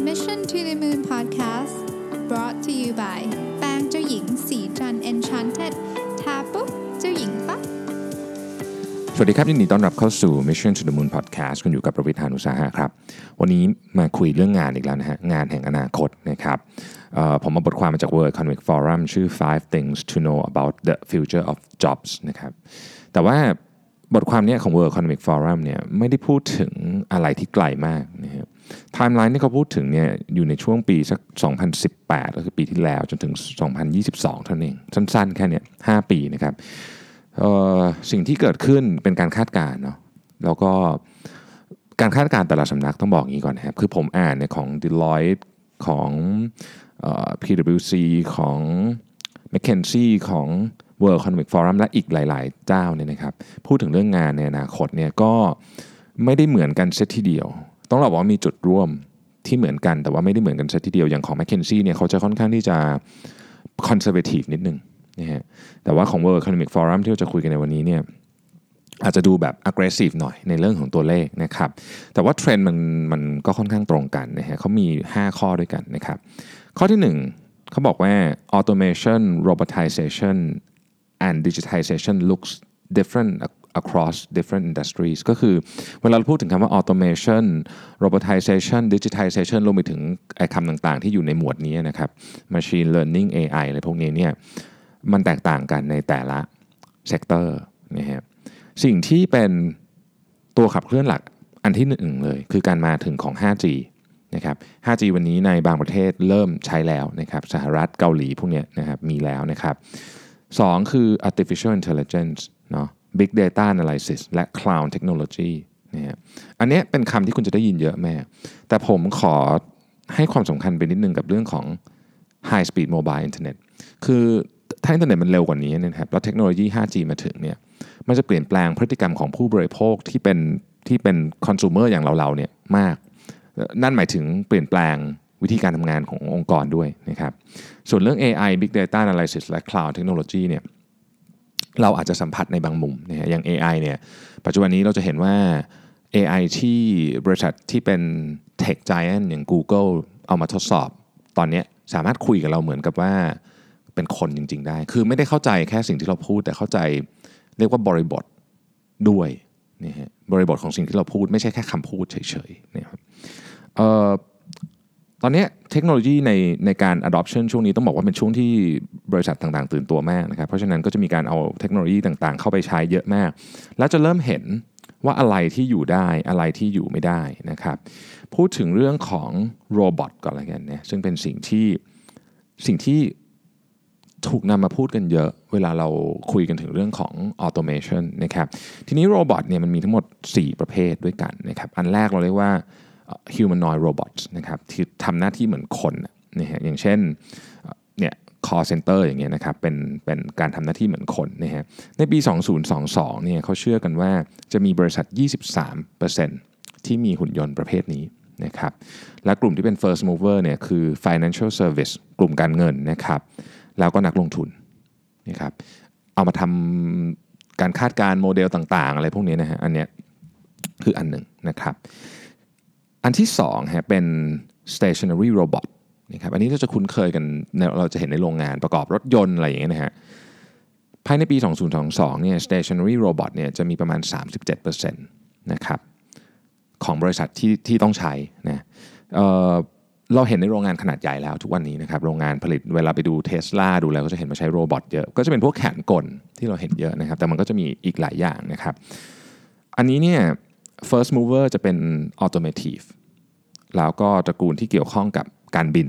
Mission to the Moon Podcast brought to you by แปรงเจ้าหญิงสีจัน Enchanted ทาปุ๊บเจ้าหญิงปั๊บสวัสดีครับยินดีต้อนรับเข้าสู่ Mission to the Moon Podcast คุณอยู่กับประวิทยานุสาหะครับ วันนี้มาคุยเรื่องงานอีกแล้วนะฮะ งานแห่งอนาคตนะครับเอ่อผมมาบทความมาจาก World Economic Forum ชื่อ five things to know about the future of jobs นะครับ แต่ว่าบทความนี้ของ World Economic Forum เนี่ยไม่ได้พูดถึงอะไรที่ไกลมากนะครับ ไทม์ไลน์ที่เขาพูดถึงเนี่ยอยู่ในช่วงปีสัก 2018 ก็คือปีที่แล้วจนถึง 2022 เท่านั้นเองสั้นๆ แค่เนี้ย5ปีนะครับสิ่งที่เกิดขึ้นเป็นการคาดการณ์เนาะแล้วก็การคาดการณ์แต่ละสำนักต้องบอกอย่างนี้ก่อนนะครับคือผมอ่านเนี่ยของ Deloitte ของออ PwC ของ McKinsey ของ World Economic Forum และอีกหลาย ๆ เจ้าเนี่ยนะครับพูดถึงเรื่องงานในอนาคตเนี่ยก็ไม่ได้เหมือนกันเซตทีเดียว ต้องบอกว่ามีจุดร่วมที่เหมือนกันแต่ว่าไม่ได้เหมือนกันซตทีเดียวอย่างของ McKinsey เนี่ยเขาจะค่อนข้างที่จะ conservative นิดนึงนะฮะแต่ว่าของ World Economic Forum ที่เราจะคุยกันในวันนี้เนี่ยอาจจะดูแบบ aggressive หน่อยในเรื่องของตัวเลขนะครับ แต่ว่าเทรนด์มันมันก็ค่อนข้างตรงกันนะฮะเขามี 5 ข้อด้วยกันนะครับ ข้อที่ 1เขาบอกว่า automation robotization and digitization looks different across different industries ก็คือเวลาเราพูดถึงคำว่า automation robotization digitization รวมไปถึงไอ้คำต่างๆ ที่อยู่ในหมวดนี้นะครับ machine learning AI อะไรพวกนี้เนี่ยมันแตกต่างกันในแต่ละ sector นะฮะสิ่งที่เป็นตัวขับเคลื่อนหลักอันที่หนึ่งเลย คือการมาถึงของ 5G นะครับ 5G วันนี้ในบางประเทศเริ่มใช้แล้วนะครับสหรัฐเกาหลีพวกเนี้ยนะครับมีแล้วนะครับสองคือ artificial intelligence เนาะ big data analysis และ cloud technology นะฮะอันนี้เป็นคำที่คุณจะได้ยินเยอะแม่ แต่ผมขอให้ความสำคัญไปนิดนึงกับเรื่องของ high speed mobile internet คือถ้าอินเทอร์เน็ตมันเร็วกว่านี้นยนะครับแล้วเทคโนโลยี 5G มาถึงเนี่ยมันจะเปลี่ยนแปลงพฤติกรรมของผู้บริโภคที่เป็นที่เป็นคอน sumer อย่างเราๆเนี่ยมาก นั่นหมายถึงเปลี่ยนแปลงวิธีการทำงานขององค์กรด้วยนะครับส่วนเรื่อง AI Big Data Analysis และ Cloud Technology เนี่ย เราอาจจะสัมผัสในบางมุมนะฮะอย่าง AI เนี่ยปัจจุบันนี้เราจะเห็นว่า AI ที่บริษัทที่เป็น Tech Giant อย่าง Google เอามาทดสอบตอนนี้สามารถคุยกับเราเหมือนกับว่าเป็นคนจริง ๆ ได้ คือไม่ได้เข้าใจแค่สิ่งที่เราพูด แต่เข้าใจเรียกว่าบริบทด้วยนี่ฮะบริบทของสิ่งที่เราพูดไม่ใช่แค่คำพูดเฉยๆนะครับ ตอนนี้เทคโนโลยีในในการ adoption ช่วงนี้ต้องบอกว่าเป็นช่วงที่บริษัทต่างๆ ตื่นตัวมากนะครับ เพราะฉะนั้นก็จะมีการเอาเทคโนโลยีต่างๆ เข้าไปใช้เยอะมาก แล้วจะเริ่มเห็นว่าอะไรที่อยู่ได้อะไรที่อยู่ไม่ได้นะครับ พูดถึงเรื่องของโรบอทก่อนละกันเนี่ยซึ่งเป็นสิ่งที่สิ่งที่ถูกนำมาพูดกันเยอะ เวลาเราคุยกันถึงเรื่องของ automation นะครับทีนี้โรบอทเนี่ยมันมีทั้งหมด 4 ประเภทด้วยกันนะครับอันแรกเราเรียกว่า humanoid robots นะครับที่ทำหน้าที่เหมือนคนนะฮะอย่างเช่นเนี่ย call center อย่างเงี้ยนะครับเป็นเป็นการทำหน้าที่เหมือนคนนะฮะในปี 2022เนี่ยเขาเชื่อกันว่าจะมีบริษัท 23%ที่มีหุ่นยนต์ประเภทนี้นะครับและกลุ่มที่เป็น first mover เนี่ยคือ financial service กลุ่มการเงินนะครับแล้วก็นักลงทุนนะครับเอามาทำการคาดการณ์โมเดลต่างๆ อะไรพวกนี้นะฮะอันเนี้ยคืออันหนึ่งนะครับ อันที่2ฮะเป็น stationary robot นะครับอันนี้เราจะคุ้นเคยกันเราจะเห็นในโรงงานประกอบรถยนต์อะไรอย่างเงี้ยนะฮะภายในปี 2022 เนี่ย stationary robot เนี่ยจะมีประมาณ 37%นะครับของบริษัทที่ที่ต้องใช้นะเเราเห็นในโรงงานขนาดใหญ่แล้วทุกวันนี้นะครับโรงงานผลิตเวลาไปดูเทสลาดูแล้วก็จะเห็นมาใช้โรบอทเยอะ ก็จะเป็นพวกแขนกลที่เราเห็นเยอะนะครับ แต่มันก็จะมีอีกหลายอย่างนะครับ อันนี้เนี่ย first mover จะเป็น automotive แล้วก็ตระกูลที่เกี่ยวข้องกับการบิน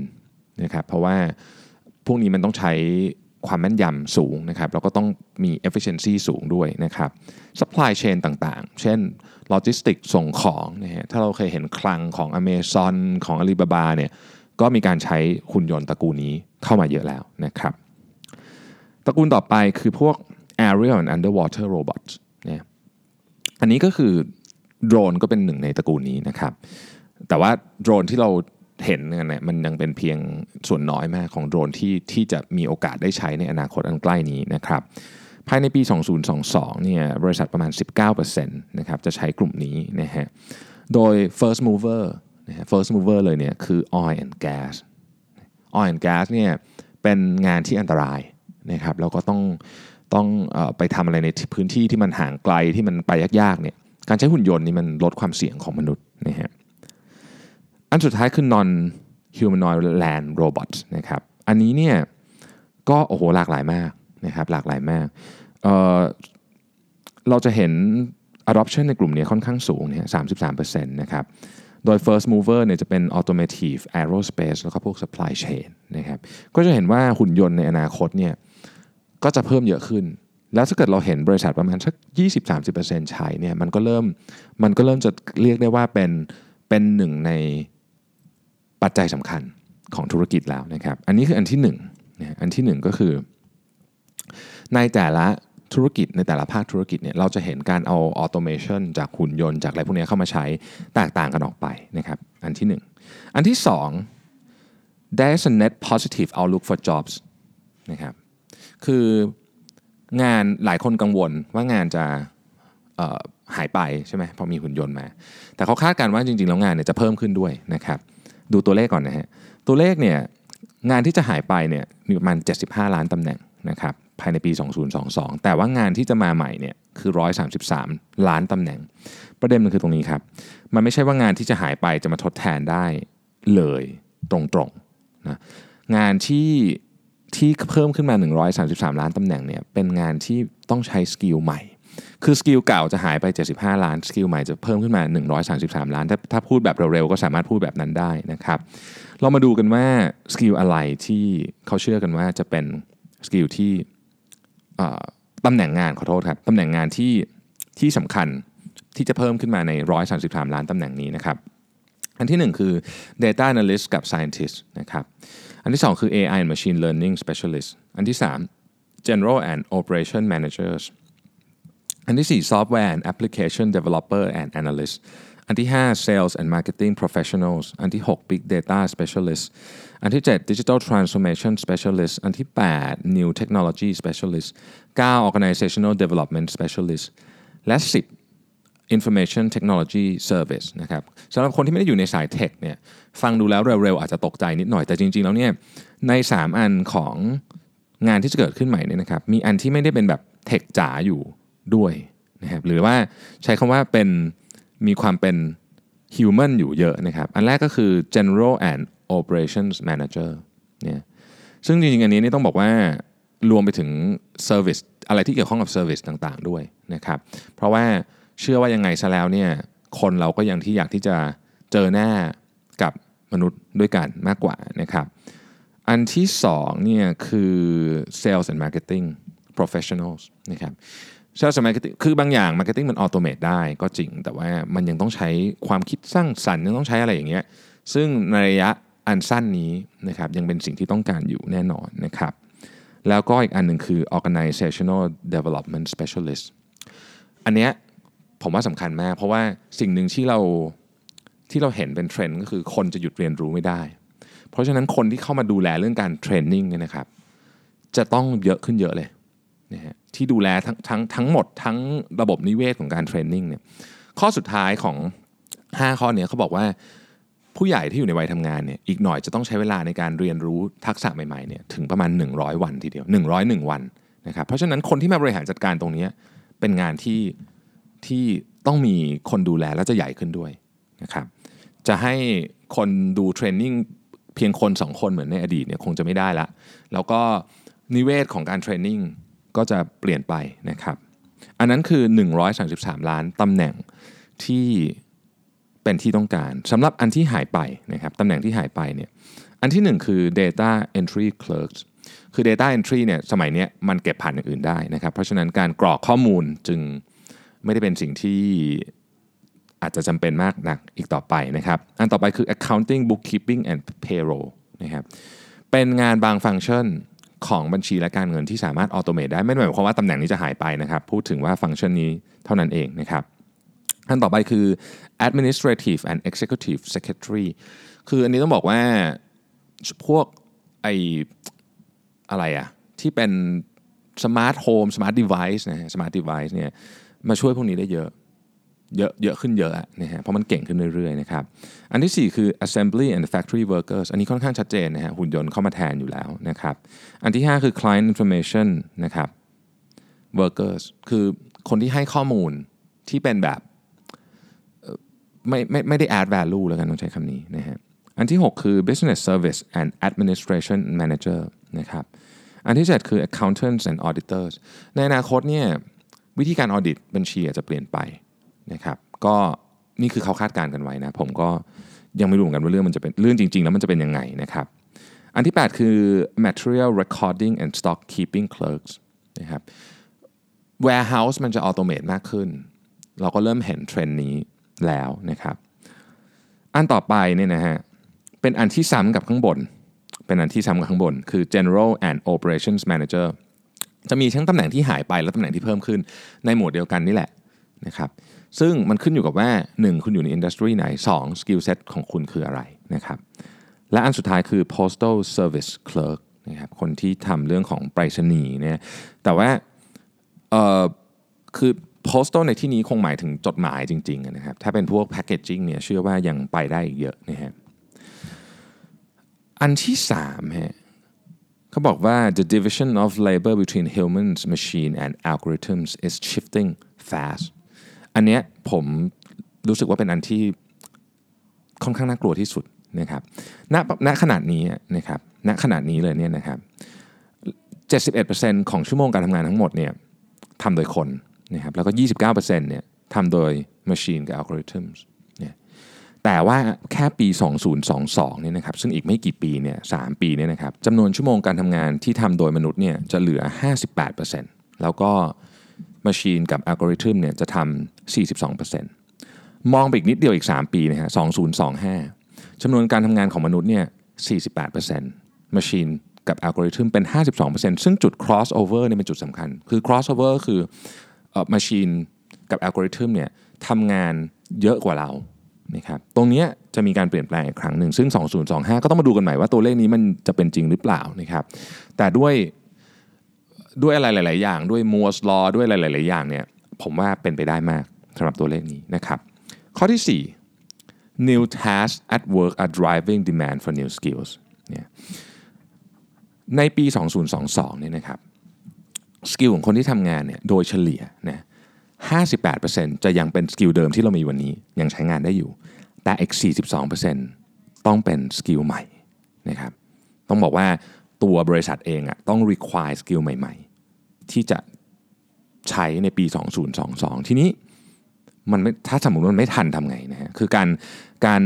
นะครับเพราะว่าพวกนี้มันต้องใช้ความแม่นยำสูงนะครับแล้วก็ต้องมี efficiency สูงด้วยนะครับ supply chain ต่างๆ เช่น logistics ส่งของนะฮะถ้าเราเคยเห็นคลังของ Amazon ของ Alibaba เนี่ยก็มีการใช้หุ่นยนต์ตระกูลนี้เข้ามาเยอะแล้วนะครับ ตระกูลต่อไปคือพวก aerial and underwater robots นี่อันนี้ก็คือ โดรนก็เป็นหนึ่งในตระกูลนี้นะครับ แต่ว่าโดรนที่เราเห็นกันเนี่ยมันยังเป็นเพียงส่วนน้อยมากของโดรนที่ที่จะมีโอกาสได้ใช้ในอนาคตอันใกล้นี้นะครับ ภายในปี 2022 เนี่ยบริษัทประมาณ 19%นะครับจะใช้กลุ่มนี้นะฮะ โดย first mover นะฮะ first mover เลยเนี่ยคือ oil and gas oil and gas เนี่ยเป็นงานที่อันตรายนะครับแล้วก็ต้องต้องอไปทำอะไรในพื้นที่ที่มันห่างไกลที่มันไปยากๆเนี่ย การใช้หุ่นยนต์นี่มันลดความเสี่ยงของมนุษย์นะฮะอันสุดท้ายคือ non humanoid land robot นะครับอันนี้เนี่ยก็โอ้โหหลากหลายมากนะครับหลากหลายมากเเราจะเห็น adoption ในกลุ่มนี้ค่อนข้างสูงเนี่ย33%นะครับโดย first mover เนี่ยจะเป็น automotive aerospace แล้วก็พวก supply chain นะครับก็จะเห็นว่าหุ่นยนต์ในอนาคตเนี่ยก็จะเพิ่มเยอะขึ้น แล้วถ้าเกิดเราเห็นบริษัทประมาณสัก 20-30%ใช้เนี่ยมันก็เริ่มมันก็เริ่มจะเรียกได้ว่าเป็นเป็นหนึ่งในปัจจัยสำคัญของธุรกิจแล้วนะครับ อันนี้คืออันที่หนึ่งนะอันที่หนึ่งก็คือ ในแต่ละธุรกิจในแต่ละภาคธุรกิจเนี่ยเราจะเห็นการเอาออโตเมชันจากหุ่นยนต์จากอะไรพวกนี้เข้ามาใช้แตกต่างกันออกไปนะครับอันที่หนึ่งอันที่สอง there's a net positive outlook for jobs นะครับคือ งานหลายคนกังวลว่างานจะหายไปใช่ไหมพอมีหุ่นยนต์มา แต่เขาคาดการณ์ว่าจริงๆแล้วงานเนี่ยจะเพิ่มขึ้นด้วยนะครับดูตัวเลขก่อนนะฮะตัวเลขเนี่ยงานที่จะหายไปเนี่ยมีประมาณ 75 ล้านตำแหน่งนะครับภายในปี 2022 แต่ว่างานที่จะมาใหม่เนี่ยคือ 133 ล้านตำแหน่ง ประเด็นมันคือตรงนี้ครับ มันไม่ใช่ว่างานที่จะหายไปจะมาทดแทนได้เลยตรงๆนะงานที่ ที่เพิ่มขึ้นมา 133 ล้านตำแหน่งเนี่ยเป็นงานที่ต้องใช้ skill ใหม่ คือ skill เก่าจะหายไป 75 ล้าน skill ใหม่จะเพิ่มขึ้นมา 133 ล้าน ถ้าถ้าพูดแบบเร็วๆ ก็สามารถพูดแบบนั้นได้นะครับ เรามาดูกันว่า skill อะไรที่เขาเชื่อกันว่าจะเป็น skill ที่ตำแหน่งงานขอโทษครับตำแหน่งงานที่ที่สำคัญที่จะเพิ่มขึ้นมาใน 133 ล้านตำแหน่งนี้นะครับ อันที่หนึ่งคือ data analyst กับ scientist นะครับ อันที่สองคือ AI and machine learning specialist อันที่สาม general and operation managers อันที่สี่ software and application developer and analyst อันที่ห้า sales and marketing professionals อันที่หก big data specialist อันที่เจ็ด digital transformation specialist อันที่แปด new technology specialist เก้า organizational development specialist และสิบ information technology service นะครับสำหรับคนที่ไม่ได้อยู่ในสายเทคเนี่ยฟังดูแล้วเร็วๆ อาจจะตกใจนิดหน่อยแต่จริง ๆ แล้วเนี่ยใน 3 อันของงานที่จะเกิดขึ้นใหม่เนี่ยนะครับมีอันที่ไม่ได้เป็นแบบเทคจ๋าอยู่ด้วยนะครับหรือว่าใช้คำว่าเป็นมีความเป็น human อยู่เยอะนะครับอันแรกก็คือ general and operations manager เนี่ยซึ่งจริงๆ อันนี้นี่ต้องบอกว่ารวมไปถึง service อะไรที่เกี่ยวข้องกับ service ต่างๆ ด้วยนะครับเพราะว่า เชื่อว่ายังไงซะแล้วเนี่ยคนเราก็ยังที่อยากที่จะเจอหน้ากับมนุษย์ด้วยกันมากกว่านะครับอันที่สองเนี่ยคือ sales and marketing professionals นะครับ sales and marketing คือบางอย่าง marketing มันออโตเมตได้ก็จริง แต่ว่ามันยังต้องใช้ความคิดสร้างสรรค์ยังต้องใช้อะไรอย่างเงี้ยซึ่งในระยะอันสั้นนี้นะครับยังเป็นสิ่งที่ต้องการอยู่แน่นอนนะครับแล้วก็อีกอันหนึ่งคือ organizational development specialist อันเนี้ย ผมว่าสำคัญมาก เพราะว่าสิ่งหนึ่งที่เราที่เราเห็นเป็นเทรนด์ก็คือคนจะหยุดเรียนรู้ไม่ได้ เพราะฉะนั้นคนที่เข้ามาดูแลเรื่องการเทรนนิ่งเนี่ยนะครับ จะต้องเยอะขึ้นเยอะเลยนะฮะที่ดูแลทั้งทั้งทั้งหมดทั้งระบบนิเวศของการเทรนนิ่งเนี่ยข้อสุดท้ายของ 5 ข้อเนี้เขาบอกว่าผู้ใหญ่ที่อยู่ในวัยทำงานเนี่ยอีกหน่อยจะต้องใช้เวลาในการเรียนรู้ทักษะใหม่ๆเนี่ยถึงประมาณ 100 วันทีเดียว 101 วันนะครับเพราะฉะนั้นคนที่มาบริหารจัดการตรงนี้เป็นงานที่ ที่ต้องมีคนดูแลแล้วจะใหญ่ขึ้นด้วยนะครับจะให้คนดูเทรนนิ่งเพียงคนสองคนเหมือนในอดีตเนี่ยคงจะไม่ได้ละแล้วก็นิเวศของการเทรนนิ่งก็จะเปลี่ยนไปนะครับอันนั้นคือ 133 ล้านตำแหน่งที่เป็นที่ต้องการสำหรับอันที่หายไปนะครับตำแหน่งที่หายไปเนี่ยอันที่หนึ่งคือ data entry clerks คือ data entry เนี่ยสมัยนี้มันเก็บผ่านอย่างอื่นได้นะครับ เพราะฉะนั้นการกรอกข้อมูลจึง ไม่ได้เป็นสิ่งที่อาจจะจำเป็นมากนักอีกต่อไปนะครับ อันต่อไปคือ accounting bookkeeping and payroll นะครับ เป็นงานบางฟังก์ชันของบัญชีและการเงินที่สามารถออโตเมตได้ ไม่ได้หมายความว่าตำแหน่งนี้จะหายไปนะครับ พูดถึงว่าฟังก์ชันนี้เท่านั้นเองนะครับอันต่อไปคือ administrative and executive secretary คืออันนี้ต้องบอกว่าพวกไออะไรอะที่เป็น smart home smart device นะ smart device เนี่ย มาช่วยพวกนี้ได้เยอะ เยอะเยอะขึ้นเยอะนะฮะเพราะมันเก่งขึ้นเรื่อยๆนะครับอันที่ 4 คือ assembly and factory workers อันนี้ค่อนข้างชัดเจนนะฮะหุ่นยนต์เข้ามาแทนอยู่แล้วนะครับอันที่ 5 คือ client information นะครับ workers คือคนที่ให้ข้อมูลที่เป็นแบบไม่ไม่ไม่ได้ add value แล้วกันต้องใช้คำนี้นะฮะอันที่ 6 คือ business service and administration manager นะครับอันที่ 7 คือ accountants and auditors ในอนาคตเนี่ย วิธีการออดิตบัญชีอาจจะเปลี่ยนไปนะครับก็นี่คือเขาคาดการณ์กันไว้นะ ผมก็ยังไม่รู้เหมือนกันว่าเรื่องมันจะเป็นเรื่องจริง ๆ แล้วมันจะเป็นยังไงนะครับอันที่ 8 คือ material recording and stock keeping clerks นะครับ warehouse มันจะออโตเมตมากขึ้น เราก็เริ่มเห็นเทรนด์นี้แล้วนะครับ อันต่อไปเนี่ยนะฮะ เป็นอันที่ซ้ำกับข้างบน เป็นอันที่ซ้ำกับข้างบน คือ general and operations manager จะมีทั้งตำแหน่งที่หายไปและตำแหน่งที่เพิ่มขึ้นในหมวดเดียวกันนี่แหละนะครับซึ่งมันขึ้นอยู่กับว่า 1 คุณอยู่ในอินดัสทรีไหน2 skill set ของคุณคืออะไรนะครับและอันสุดท้ายคือ postal service clerk นะครับคนที่ทำเรื่องของไปรษณีย์เนี่ยแต่ว่าเอ่อคือ postal ในที่นี้คงหมายถึงจดหมายจริงๆนะครับถ้าเป็นพวก packaging เนี่ยเชื่อว่ายังไปได้อีกเยอะนะฮะอันที่3ฮะ เขาบอกว่า the division of labor between humans machine and algorithms is shifting fast อันเนี้ยผมรู้สึกว่าเป็นอันที่ค่อนข้างน่ากลัวที่สุดนะครับณณขนาดนี้นะครับณขนาดนี้เลยเนี่ยนะครับ71%ของชั่วโมงการทำงานทั้งหมดเนี่ยทำโดยคนนะครับแล้วก็ 29%เนี่ยทำโดย machine กับ algorithms แต่ว่าแค่ปี 2022เนี่ยนะครับซึ่งอีกไม่กี่ปีเนี่ย3ปีเนี่ยนะครับจำนวนชั่วโมงการทำงานที่ทำโดยมนุษย์เนี่ยจะเหลือ 58%แล้วก็ machine กับ algorithm เนี่ยจะทำ 42%มองไปอีกนิดเดียวอีก 3 ปีนะฮะ2025จำนวนการทำงานของมนุษย์เนี่ย48% machine กับอัลกอริทึมเป็น 52%ซึ่งจุด crossover เนี่ยเป็นจุดสำคัญ คือ crossover คือออ machine กับอัลกอริทึมเนี่ยทำงานเยอะกว่าเรา นะครับตรงนี้จะมีการเปลี่ยนแปลงอีกครั้งหนึ่งซึ่ง 2025 ก็ต้องมาดูกันใหม่ว่าตัวเลขนี้มันจะเป็นจริงหรือเปล่านะครับแต่ด้วยด้วยอะไรหลาย ๆ อย่าง ด้วย Moore's law ด้วยอะไรหลาย ๆ อย่างเนี่ยผมว่าเป็นไปได้มากสำหรับตัวเลขนี้นะครับข้อที่ 4 new tasks at work are driving demand for new skills เนี่ยในปี 2022 เนี่ยนะครับ skill ของคนที่ทำงานเนี่ยโดยเฉลี่ยนะ 58%จะยังเป็น skill เดิมที่เรามีวันนี้ยังใช้งานได้อยู่ แต่อีก42%ต้องเป็น skill ใหม่นะครับต้องบอกว่าตัวบริษัทเองอะต้อง require skill ใหม่ ๆ ที่จะใช้ในปี 2022 ทีนี้มันถ้าสมมติมันไม่ทันทำไงนะฮะคือการการ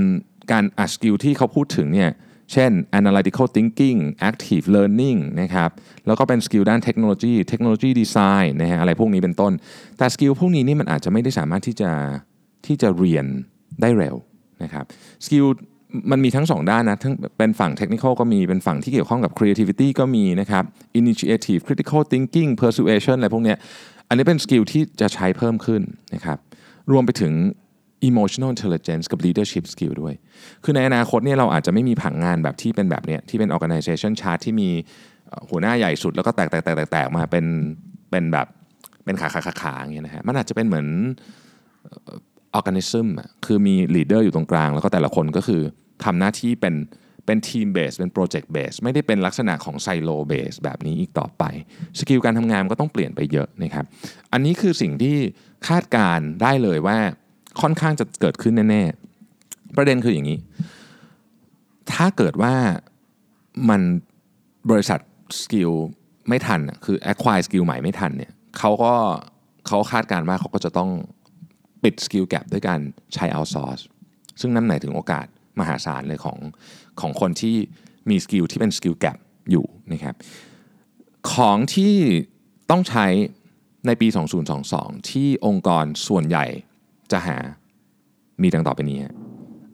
การ upskill ที่เขาพูดถึงเนี่ย เช่น analytical thinking active learning นะครับแล้วก็เป็น skill ด้านเทคโนโลยี technology design นะฮะอะไรพวกนี้เป็นต้น แต่ skill พวกนี้นี่มันอาจจะไม่ได้สามารถที่จะที่จะเรียนได้เร็วนะครับ skill มันมีทั้งสองด้านนะทั้งเป็นฝั่งเทคนิคก็มี เป็นฝั่งที่เกี่ยวข้องกับ creativity ก็มีนะครับ initiative critical thinking persuasion อะไรพวกนี้อันนี้เป็น skill ที่จะใช้เพิ่มขึ้นนะครับรวมไปถึง emotional intelligence กับ leadership skill ด้วย คือในอนาคตเนี่ยเราอาจจะไม่มีผังงานแบบที่เป็นแบบเนี้ยที่เป็น organization chart ที่มีหัวหน้าใหญ่สุดแล้วก็แตกแตกแตกแตกมาเป็นเป็นแบบเป็นขาขาขาขาอย่างเงี้ยนะฮะมันอาจจะเป็นเหมือน organism คือมี leader อยู่ตรงกลาง แล้วก็แต่ละคนก็คือทำหน้าที่เป็นเป็น team base เป็น project base ไม่ได้เป็นลักษณะของ silo base แบบนี้อีกต่อไป skill การทำงานก็ต้องเปลี่ยนไปเยอะนะครับ อันนี้คือสิ่งที่คาดการณ์ได้เลยว่า ค่อนข้างจะเกิดขึ้นแน่ๆ ประเด็นคืออย่างนี้ ถ้าเกิดว่ามันบริษัท skill ไม่ทัน คือ acquire สกิลใหม่ไม่ทันเนี่ยเขาก็เขาคาดการณ์ว่าเขาก็จะต้องปิดสกิลแก p ด้วยการใช้ outsource ซึ่งนั่นหมายถึงโอกาสมหาศาลเลยของของคนที่มีสกิลที่เป็นสกิลแก p อยู่นะครับของที่ต้องใช้ในปี 2022 ที่องค์กรส่วนใหญ่ จะหามีดังต่อไปนี้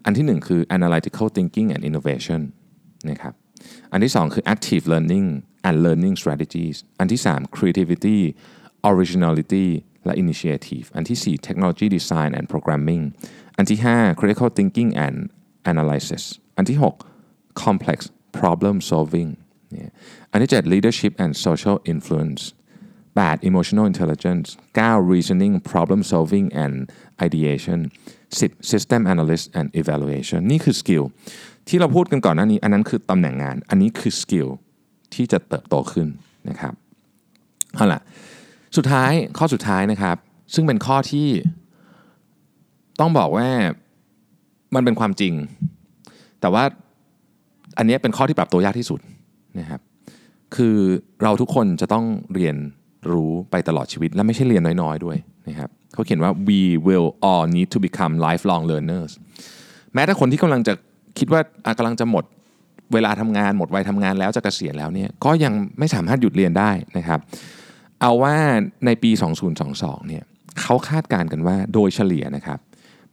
อันที่หนึ่งคือ analytical thinking and innovation นะครับ อันที่สองคือ active learning and learning strategies อันที่สาม creativity originality และ initiative อันที่สี่ technology design and programming อันที่ห้า critical thinking and analysis อันที่หก complex problem solving อันที่เจ็ด leadership and social influence 8 emotional intelligence 9 reasoning problem solving and ideation 10 system analysis and evaluation นี่คือ skill ที่เราพูดกันก่อนหน้านี้ อันนั้นคือตำแหน่งงาน อันนี้คือ skill ที่จะเติบโตขึ้นนะครับเอาล่ะสุดท้ายข้อสุดท้ายนะครับ ซึ่งเป็นข้อที่ต้องบอกว่ามันเป็นความจริง แต่ว่าอันนี้เป็นข้อที่ปรับตัวยากที่สุดนะครับคือเราทุกคนจะต้องเรียน รู้ไปตลอดชีวิต และไม่ใช่เรียนน้อยๆด้วยนะครับเขาเขียนว่า we will all need to become lifelong learners แม้แต่คนที่กำลังจะคิดว่ากำลังจะหมดเวลาทำงานหมดวัยทำงานแล้วจะเกษียณแล้วเนี่ยก็ยังไม่สามารถหยุดเรียนได้นะครับ เอาว่าในปี 2022เนี่ยเขาคาดการณ์กันว่าโดยเฉลี่ยนะครับ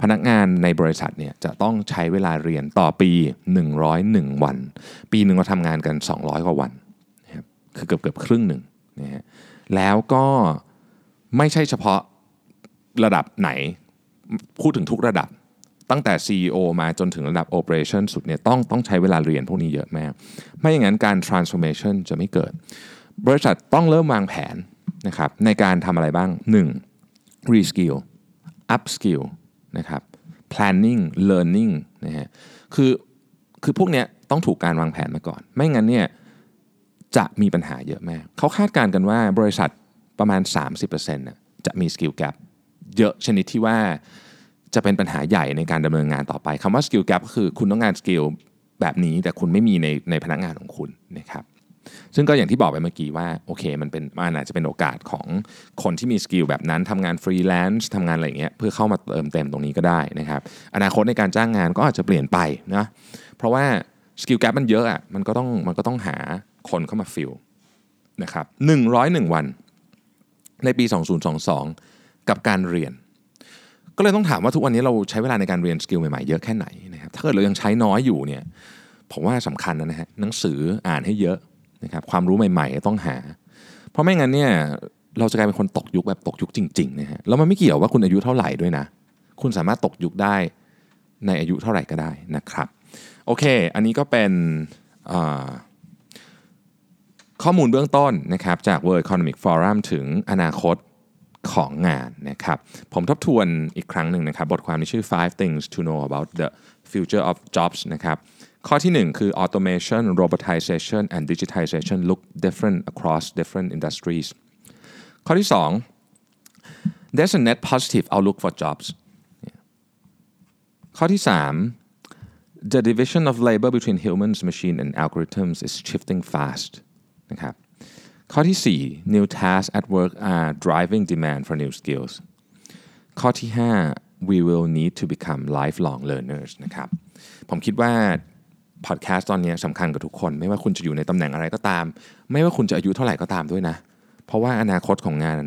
พนักงานในบริษัทเนี่ยจะต้องใช้เวลาเรียนต่อปี 101 วัน ปีหนึ่งเราทำงานกัน 200 กว่าวันนะครับคือเกือบเกือบครึ่งหนึ่งนะฮะ แล้วก็ไม่ใช่เฉพาะระดับไหน พูดถึงทุกระดับ ตั้งแต่ CEO มาจนถึงระดับ Operation สุดเนี่ยต้องต้องใช้เวลาเรียนพวกนี้เยอะมาก ไม่อย่างนั้นการ transformation จะไม่เกิด บริษัทต้องเริ่มวางแผนนะครับในการทำอะไรบ้าง 1. reskill upskill นะครับ planning learning นะฮะคือคือพวกเนี้ยต้องถูกการวางแผนมาก่อน ไม่งั้นเนี่ย จะมีปัญหาเยอะมาก เขาคาดการณ์กันว่าบริษัทประมาณ 30%นะจะมี skill gap เยอะชนิดที่ว่าจะเป็นปัญหาใหญ่ในการดำเนินงานต่อไปคำว่า skill gap ก็คือคุณต้องการ skill แบบนี้แต่คุณไม่มีในในพนักงานของคุณนะครับซึ่งก็อย่างที่บอกไปเมื่อกี้ว่าโอเคมันเป็นมันอาจจะเป็นโอกาสของคนที่มี skill แบบนั้นทำงานฟรีแลนซ์ทำงานอะไรอย่างเงี้ยเพื่อเข้ามาเติมเต็มตรงนี้ก็ได้นะครับอนาคตในการจ้างงานก็อาจจะเปลี่ยนไปนะเพราะว่า skill gap มันเยอะอะมันก็ต้องมันก็ต้องหา คนเข้ามา fill นะครับ101 วัน ในปี 2022 กับการเรียน ก็เลยต้องถามว่าทุกวันนี้เราใช้เวลาในการเรียนสกิลใหม่ๆเยอะแค่ไหนนะครับถ้าเกิดเรายังใช้น้อยอยู่เนี่ยผมว่าสำคัญนะฮะหนังสืออ่านให้เยอะนะครับความรู้ใหม่ๆต้องหา เพราะไม่งั้นเนี่ยเราจะกลายเป็นคนตกยุคแบบตกยุคจริงๆนะฮะแล้วมันไม่เกี่ยวว่าคุณอายุเท่าไหร่ด้วยนะ คุณสามารถตกยุคได้ในอายุเท่าไหร่ก็ได้นะครับ โอเค อันนี้ก็เป็น ข้อมูลเบื้องต้นนะครับจาก World Economic Forum ถึงอนาคตของงานนะครับ ผมทบทวนอีกครั้งหนึ่งนะครับ บทความนี้ชื่อ five things to know about the future of jobs นะครับ ข้อที่ 1 คือ automation robotization and digitization look different across different industries ข้อที่ 2 there's a net positive outlook for jobs ข้อที่ 3 the division of labor between humans machine and algorithms is shifting fast นะครับข้อที่ 4 new tasks at work are driving demand for new skills ข้อที่ 5 we will need to become lifelong learners นะครับผมคิดว่าพอดแคสต์ตอนนี้สำคัญกับทุกคน ไม่ว่าคุณจะอยู่ในตำแหน่งอะไรก็ตาม ไม่ว่าคุณจะอายุเท่าไหร่ก็ตามด้วยนะ เพราะว่าอนาคตของงาน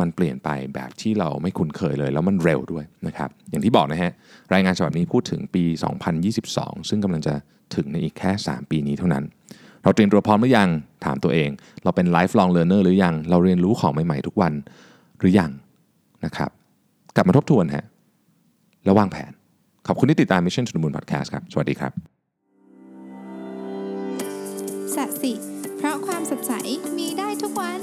มันเปลี่ยนไปแบบที่เราไม่คุ้นเคยเลย แล้วมันเร็วด้วยนะครับ อย่างที่บอกนะฮะ รายงานฉบับนี้พูดถึงปี 2022 ซึ่งกำลังจะถึงในอีกแค่ 3 ปีนี้เท่านั้น เราเตรียมตัวพร้อมหรือยังถามตัวเอง เราเป็น lifelong learner หรือยัง เราเรียนรู้ของใหม่ๆทุกวันหรือยังนะครับ กลับมาทบทวนฮะแล้ววางแผน ขอบคุณที่ติดตาม Mission to the Moon Podcast ครับ สวัสดีครับสัสิเพราะความสดใสมีได้ทุกวัน